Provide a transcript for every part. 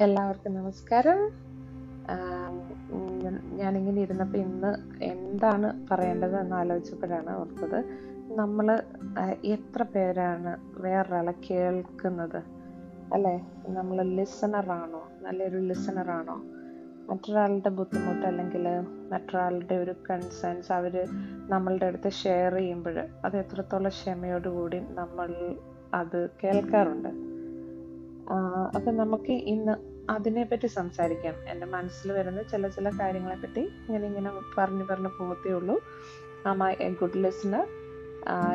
എല്ലാവർക്കും നമസ്കാരം. ഞാനിങ്ങനെ ഇരുന്നപ്പോൾ ഇന്ന് എന്താണ് പറയേണ്ടത് എന്ന് ആലോചിച്ചപ്പോഴാണ് ഓർത്തത്. നമ്മൾ എത്ര പേരാണ് വേറൊരാളെ കേൾക്കുന്നത്? അല്ലേ? നമ്മൾ ലിസണറാണോ? നല്ലൊരു ലിസണറാണോ? മറ്റൊരാളുടെ ബുദ്ധിമുട്ട് അല്ലെങ്കിൽ മറ്റൊരാളുടെ ഒരു കൺസേൺസ് അവർ നമ്മളുടെ അടുത്ത് ഷെയർ ചെയ്യുമ്പോൾ അത് എത്രത്തോളം ക്ഷമയോടുകൂടി നമ്മൾ അത് കേൾക്കാറുണ്ട്? അപ്പൊ നമുക്ക് ഇന്ന് അതിനെ പറ്റി സംസാരിക്കാം. എന്റെ മനസ്സിൽ വരുന്ന ചില ചില കാര്യങ്ങളെ പറ്റി ഇങ്ങനെ ഇങ്ങനെ പറഞ്ഞു പറഞ്ഞു പോകത്തേ ഉള്ളൂ. ആ എ ഗുഡ് ലിസണർ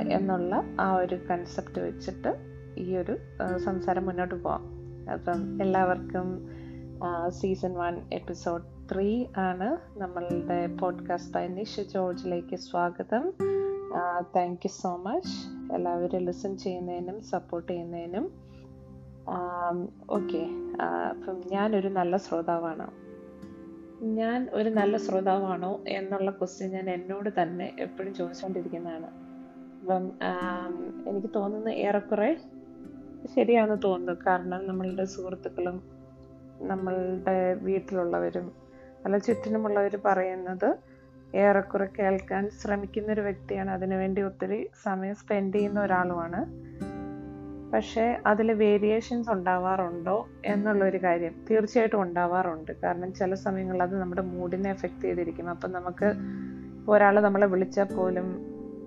എന്നുള്ള ആ ഒരു കൺസെപ്റ്റ് വെച്ചിട്ട് ഈ ഒരു സംസാരം മുന്നോട്ട് പോവാം. അപ്പം എല്ലാവർക്കും സീസൺ വൺ എപ്പിസോഡ് ത്രീ ആണ് നമ്മളുടെ പോഡ്കാസ്റ്റ് ബൈ നിഷ ജോർജിലേക്ക് സ്വാഗതം. താങ്ക് യു സോ മച്ച് എല്ലാവരും ലിസൺ ചെയ്യുന്നതിനും സപ്പോർട്ട് ചെയ്യുന്നതിനും. ഓക്കെ. അപ്പം ഞാനൊരു നല്ല ശ്രോതാവാണ്. ഞാൻ ഒരു നല്ല ശ്രോതാവാണോ എന്നുള്ള ക്വസ്റ്റ്യൻ ഞാൻ എന്നോട് തന്നെ എപ്പോഴും ചോദിച്ചുകൊണ്ടിരിക്കുന്നതാണ് അപ്പം എനിക്ക് തോന്നുന്നു ഏറെക്കുറെ ശരിയാണെന്ന് തോന്നുന്നു. കാരണം നമ്മളുടെ സുഹൃത്തുക്കളും നമ്മളുടെ വീട്ടിലുള്ളവരും അല്ല ചുറ്റിനുമുള്ളവർ പറയുന്നത് ഏറെക്കുറെ കേൾക്കാൻ ശ്രമിക്കുന്ന ഒരു വ്യക്തിയാണ് അതിനുവേണ്ടി ഒത്തിരി സമയം സ്പെൻഡ് ചെയ്യുന്ന ഒരാളുമാണ്. പക്ഷേ അതിൽ വേരിയേഷൻസ് ഉണ്ടാവാറുണ്ടോ എന്നുള്ളൊരു കാര്യം തീർച്ചയായിട്ടും ഉണ്ടാവാറുണ്ട്. കാരണം ചില സമയങ്ങളിൽ അത് നമ്മുടെ മൂഡിനെ എഫക്റ്റ് ചെയ്തിരിക്കും. അപ്പം നമുക്ക് ഒരാൾ നമ്മളെ വിളിച്ചാൽ പോലും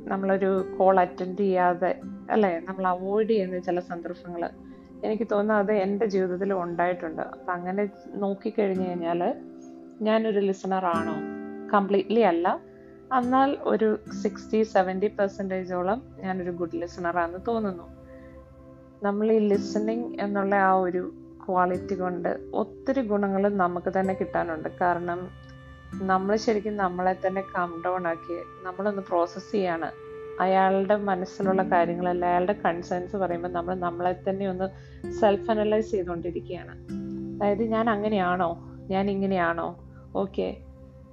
നമ്മളൊരു കോൾ അറ്റൻഡ് ചെയ്യാതെ അല്ലേ? നമ്മൾ അവോയ്ഡ് ചെയ്യുന്ന ചില സന്ദർഭങ്ങൾ. എനിക്ക് തോന്നുന്നു അത് എന്റെ ജീവിതത്തിൽ ഉണ്ടായിട്ടുണ്ട്. അപ്പം അങ്ങനെ നോക്കിക്കഴിഞ്ഞു കഴിഞ്ഞാൽ ഞാനൊരു ലിസണർ ആണോ? കംപ്ലീറ്റ്ലി അല്ല. എന്നാൽ ഒരു സിക്സ്റ്റി സെവന്റി പെർസെന്റേജോളം ഞാനൊരു ഗുഡ് ലിസണറാണെന്ന് തോന്നുന്നു. നമ്മൾ ഈ ലിസണിങ് എന്നുള്ള ആ ഒരു ക്വാളിറ്റി കൊണ്ട് ഒത്തിരി ഗുണങ്ങൾ നമുക്ക് തന്നെ കിട്ടാനുണ്ട്. കാരണം നമ്മൾ ശരിക്കും നമ്മളെ തന്നെ കം ഡൗൺ ആക്കി നമ്മളൊന്ന് പ്രോസസ്സ് ചെയ്യാണ്. അയാളുടെ മനസ്സിലുള്ള കാര്യങ്ങളല്ല അയാളുടെ കൺസേൺസ് പറയുമ്പോൾ നമ്മൾ നമ്മളെ തന്നെ ഒന്ന് സെൽഫ് അനലൈസ് ചെയ്തുകൊണ്ടിരിക്കുകയാണ്. അതായത് ഞാൻ അങ്ങനെയാണോ? ഞാൻ ഇങ്ങനെയാണോ? ഓക്കെ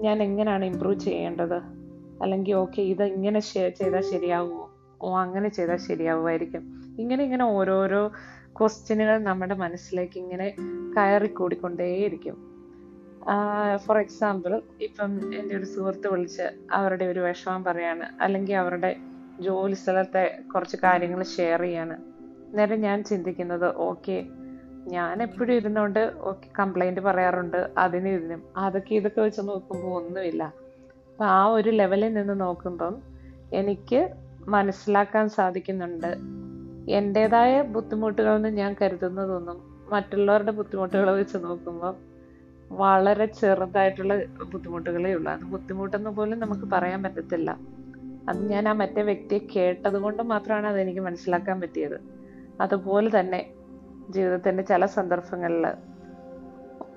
ഞാൻ എങ്ങനെയാണ് ഇമ്പ്രൂവ് ചെയ്യേണ്ടത്? അല്ലെങ്കിൽ ഓക്കെ ഇത് ഇങ്ങനെ ചെയ്താൽ ശരിയാവുമോ ഓ അങ്ങനെ ചെയ്താൽ ശരിയാവുമായിരിക്കും. ഇങ്ങനെ ഇങ്ങനെ ഓരോരോ ക്വസ്റ്റ്യനുകൾ നമ്മുടെ മനസ്സിലേക്ക് ഇങ്ങനെ കയറി കൂടിക്കൊണ്ടേയിരിക്കും ഫോർ എക്സാമ്പിൾ ഇപ്പം എന്റെ ഒരു സുഹൃത്ത് വിളിച്ച് അവരുടെ ഒരു വിഷമം പറയാണ്. അല്ലെങ്കിൽ അവരുടെ ജോലി സ്ഥലത്തെ കുറച്ച് കാര്യങ്ങൾ ഷെയർ ചെയ്യാണ്. നേരെ ഞാൻ ചിന്തിക്കുന്നത് ഓക്കെ ഞാൻ എപ്പോഴും ഇരുന്നോണ്ട് ഓക്കെ കംപ്ലൈന്റ് പറയാറുണ്ട് അതിനും ഇതിനും. അതൊക്കെ ഇതൊക്കെ വെച്ച് നോക്കുമ്പോൾ ഒന്നുമില്ല. അപ്പം ആ ഒരു ലെവലിൽ നിന്ന് നോക്കുമ്പം എനിക്ക് മനസ്സിലാക്കാൻ സാധിക്കുന്നുണ്ട്. എന്റെതായ ബുദ്ധിമുട്ടുകളെന്ന് ഞാൻ കരുതുന്നതൊന്നും മറ്റുള്ളവരുടെ ബുദ്ധിമുട്ടുകളെ വെച്ച് നോക്കുമ്പോൾ വളരെ ചെറുതായിട്ടുള്ള ബുദ്ധിമുട്ടുകളേ ഉള്ളൂ. അത് ബുദ്ധിമുട്ടെന്ന് പോലും നമുക്ക് പറയാൻ പറ്റത്തില്ല. അത് ഞാൻ ആ മറ്റേ വ്യക്തിയെ കേട്ടത് കൊണ്ട് മാത്രമാണ് അതെനിക്ക് മനസ്സിലാക്കാൻ പറ്റിയത്. അതുപോലെ തന്നെ ജീവിതത്തിന്റെ ചില സന്ദർഭങ്ങളിൽ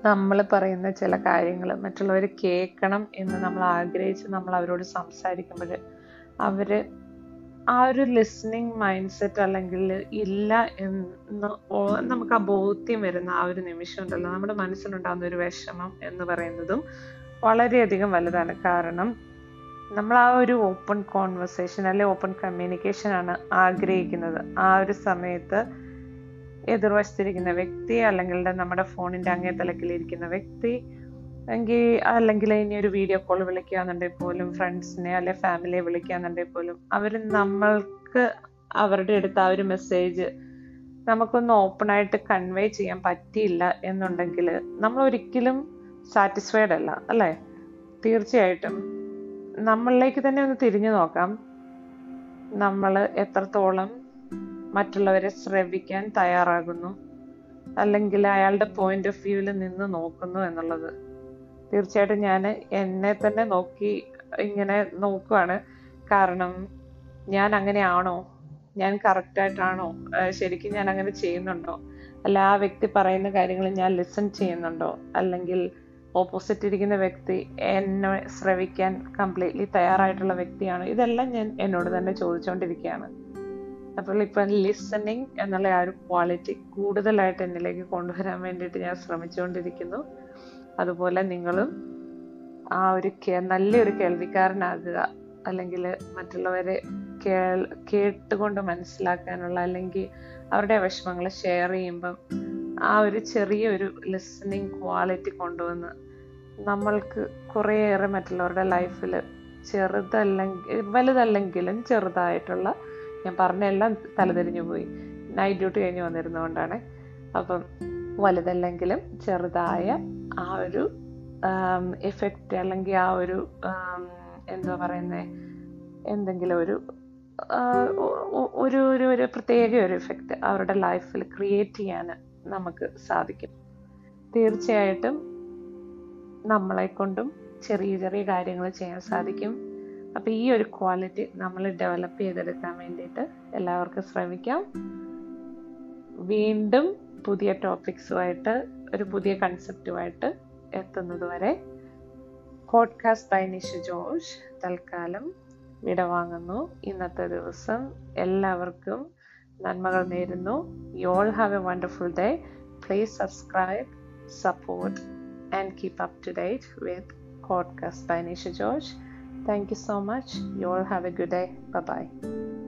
നമ്മൾ പറയുന്ന ചില കാര്യങ്ങൾ മറ്റുള്ളവർ കേൾക്കണം എന്ന് നമ്മൾ ആഗ്രഹിച്ച് നമ്മൾ അവരോട് സംസാരിക്കുമ്പോൾ അവർ ആ ഒരു ലിസ്ണിങ് മൈൻഡ് സെറ്റ് അല്ലെങ്കിൽ ഇല്ല എന്ന് നമുക്ക് ആ ബോധ്യം വരുന്ന ആ ഒരു നിമിഷം ഉണ്ടല്ലോ. നമ്മുടെ മനസ്സിലുണ്ടാകുന്ന ഒരു വിഷമം എന്ന് പറയുന്നതും വളരെയധികം വലുതാണ്. കാരണം നമ്മൾ ആ ഒരു ഓപ്പൺ കോൺവെർസേഷൻ അല്ലെ ഓപ്പൺ കമ്മ്യൂണിക്കേഷൻ ആണ് ആഗ്രഹിക്കുന്നത്. ആ ഒരു സമയത്ത് എതിർവശത്തിരിക്കുന്ന വ്യക്തി അല്ലെങ്കിൽ നമ്മുടെ ഫോണിന്റെ അങ്ങേ തലക്കിലിരിക്കുന്ന വ്യക്തി എങ്കിൽ അല്ലെങ്കിൽ ഇനി ഒരു വീഡിയോ കോൾ വിളിക്കുകയാണെന്നുണ്ടെങ്കിൽ പോലും ഫ്രണ്ട്സിനെ അല്ലെ ഫാമിലിയെ വിളിക്കുകയാണെന്നുണ്ടെങ്കിൽ പോലും അവർ നമ്മൾക്ക് അവരുടെ അടുത്ത് ആ ഒരു മെസ്സേജ് നമുക്കൊന്ന് ഓപ്പൺ ആയിട്ട് കൺവേ ചെയ്യാൻ പറ്റിയില്ല എന്നുണ്ടെങ്കിൽ നമ്മൾ ഒരിക്കലും സാറ്റിസ്ഫൈഡ് അല്ല അല്ലേ? തീർച്ചയായിട്ടും. നമ്മളിലേക്ക് തന്നെ ഒന്ന് തിരിഞ്ഞു നോക്കാം. നമ്മൾ എത്രത്തോളം മറ്റുള്ളവരെ ശ്രവിക്കാൻ തയ്യാറാകുന്നു? അല്ലെങ്കിൽ അയാളുടെ പോയിന്റ് ഓഫ് വ്യൂവിൽ നിന്ന് നോക്കുന്നു എന്നുള്ളത്. തീർച്ചയായിട്ടും ഞാൻ എന്നെ തന്നെ നോക്കി ഇങ്ങനെ നോക്കുവാണ്. കാരണം ഞാൻ അങ്ങനെയാണോ? ഞാൻ കറക്റ്റായിട്ടാണോ ശരിക്കും ഞാൻ അങ്ങനെ ചെയ്യുന്നുണ്ടോ? അല്ല ആ വ്യക്തി പറയുന്ന കാര്യങ്ങൾ ഞാൻ ലിസൺ ചെയ്യുന്നുണ്ടോ? അല്ലെങ്കിൽ ഓപ്പോസിറ്റ് ഇരിക്കുന്ന വ്യക്തി എന്നെ ശ്രവിക്കാൻ കംപ്ലീറ്റ്ലി തയ്യാറായിട്ടുള്ള വ്യക്തിയാണ്? ഇതെല്ലാം ഞാൻ എന്നോട് തന്നെ ചോദിച്ചുകൊണ്ടിരിക്കുകയാണ് അപ്പോൾ ഇപ്പം ലിസണിങ് എന്നുള്ള ആ ഒരു ക്വാളിറ്റി കൂടുതലായിട്ട് എന്നിലേക്ക് കൊണ്ടുവരാൻ വേണ്ടിയിട്ട് ഞാൻ ശ്രമിച്ചുകൊണ്ടിരിക്കുന്നു അതുപോലെ നിങ്ങളും ആ ഒരു നല്ലൊരു കേൾവിക്കാരനാകുക. അല്ലെങ്കിൽ മറ്റുള്ളവരെ കേൾ കേട്ടുകൊണ്ട് മനസ്സിലാക്കാനുള്ള അല്ലെങ്കിൽ അവരുടെ വിഷമങ്ങൾ ഷെയർ ചെയ്യുമ്പം ആ ഒരു ചെറിയ ഒരു ലിസണിങ് ക്വാളിറ്റി കൊണ്ടുവന്ന് നമ്മൾക്ക് കുറേയേറെ മറ്റുള്ളവരുടെ ലൈഫിൽ ചെറുതല്ലെങ്കിൽ വലുതല്ലെങ്കിലും ചെറുതായിട്ടുള്ള ഞാൻ പറഞ്ഞ എല്ലാം തലതിരിഞ്ഞു പോയി. നൈറ്റ് ഡ്യൂട്ടി കഴിഞ്ഞ് വന്നിരുന്നതുകൊണ്ടാണ് അപ്പം വലുതല്ലെങ്കിലും ചെറുതായ ആ ഒരു എഫക്റ്റ് അല്ലെങ്കിൽ ആ ഒരു എന്താ പറയുന്നത് എന്തെങ്കിലും ഒരു ഒരു ഒരു ഒരു പ്രത്യേക ഒരു എഫക്റ്റ് അവരുടെ ലൈഫിൽ ക്രിയേറ്റ് ചെയ്യാൻ നമുക്ക് സാധിക്കും. തീർച്ചയായിട്ടും നമ്മളെ കൊണ്ടും ചെറിയ ചെറിയ കാര്യങ്ങൾ ചെയ്യാൻ സാധിക്കും. അപ്പോൾ ഈ ഒരു ക്വാളിറ്റി നമ്മൾ ഡെവലപ്പ് ചെയ്തെടുക്കാൻ വേണ്ടിയിട്ട് എല്ലാവർക്കും ശ്രമിക്കാം. വീണ്ടും പുതിയ ടോപ്പിക്സുമായിട്ട് ഒരു പുതിയ കൺസെപ്റ്റുമായിട്ട് എത്തുന്നത് വരെ പോഡ്കാസ്റ്റ് ബൈ നിഷ ജോഷ് തൽക്കാലം വിടവാങ്ങുന്നു. ഇന്നത്തെ ദിവസം എല്ലാവർക്കും നന്മകൾ നേരുന്നു. You all have a wonderful day please subscribe support and keep up to date with podcast by Nisha Josh. Thank you so much you all have a good day bye.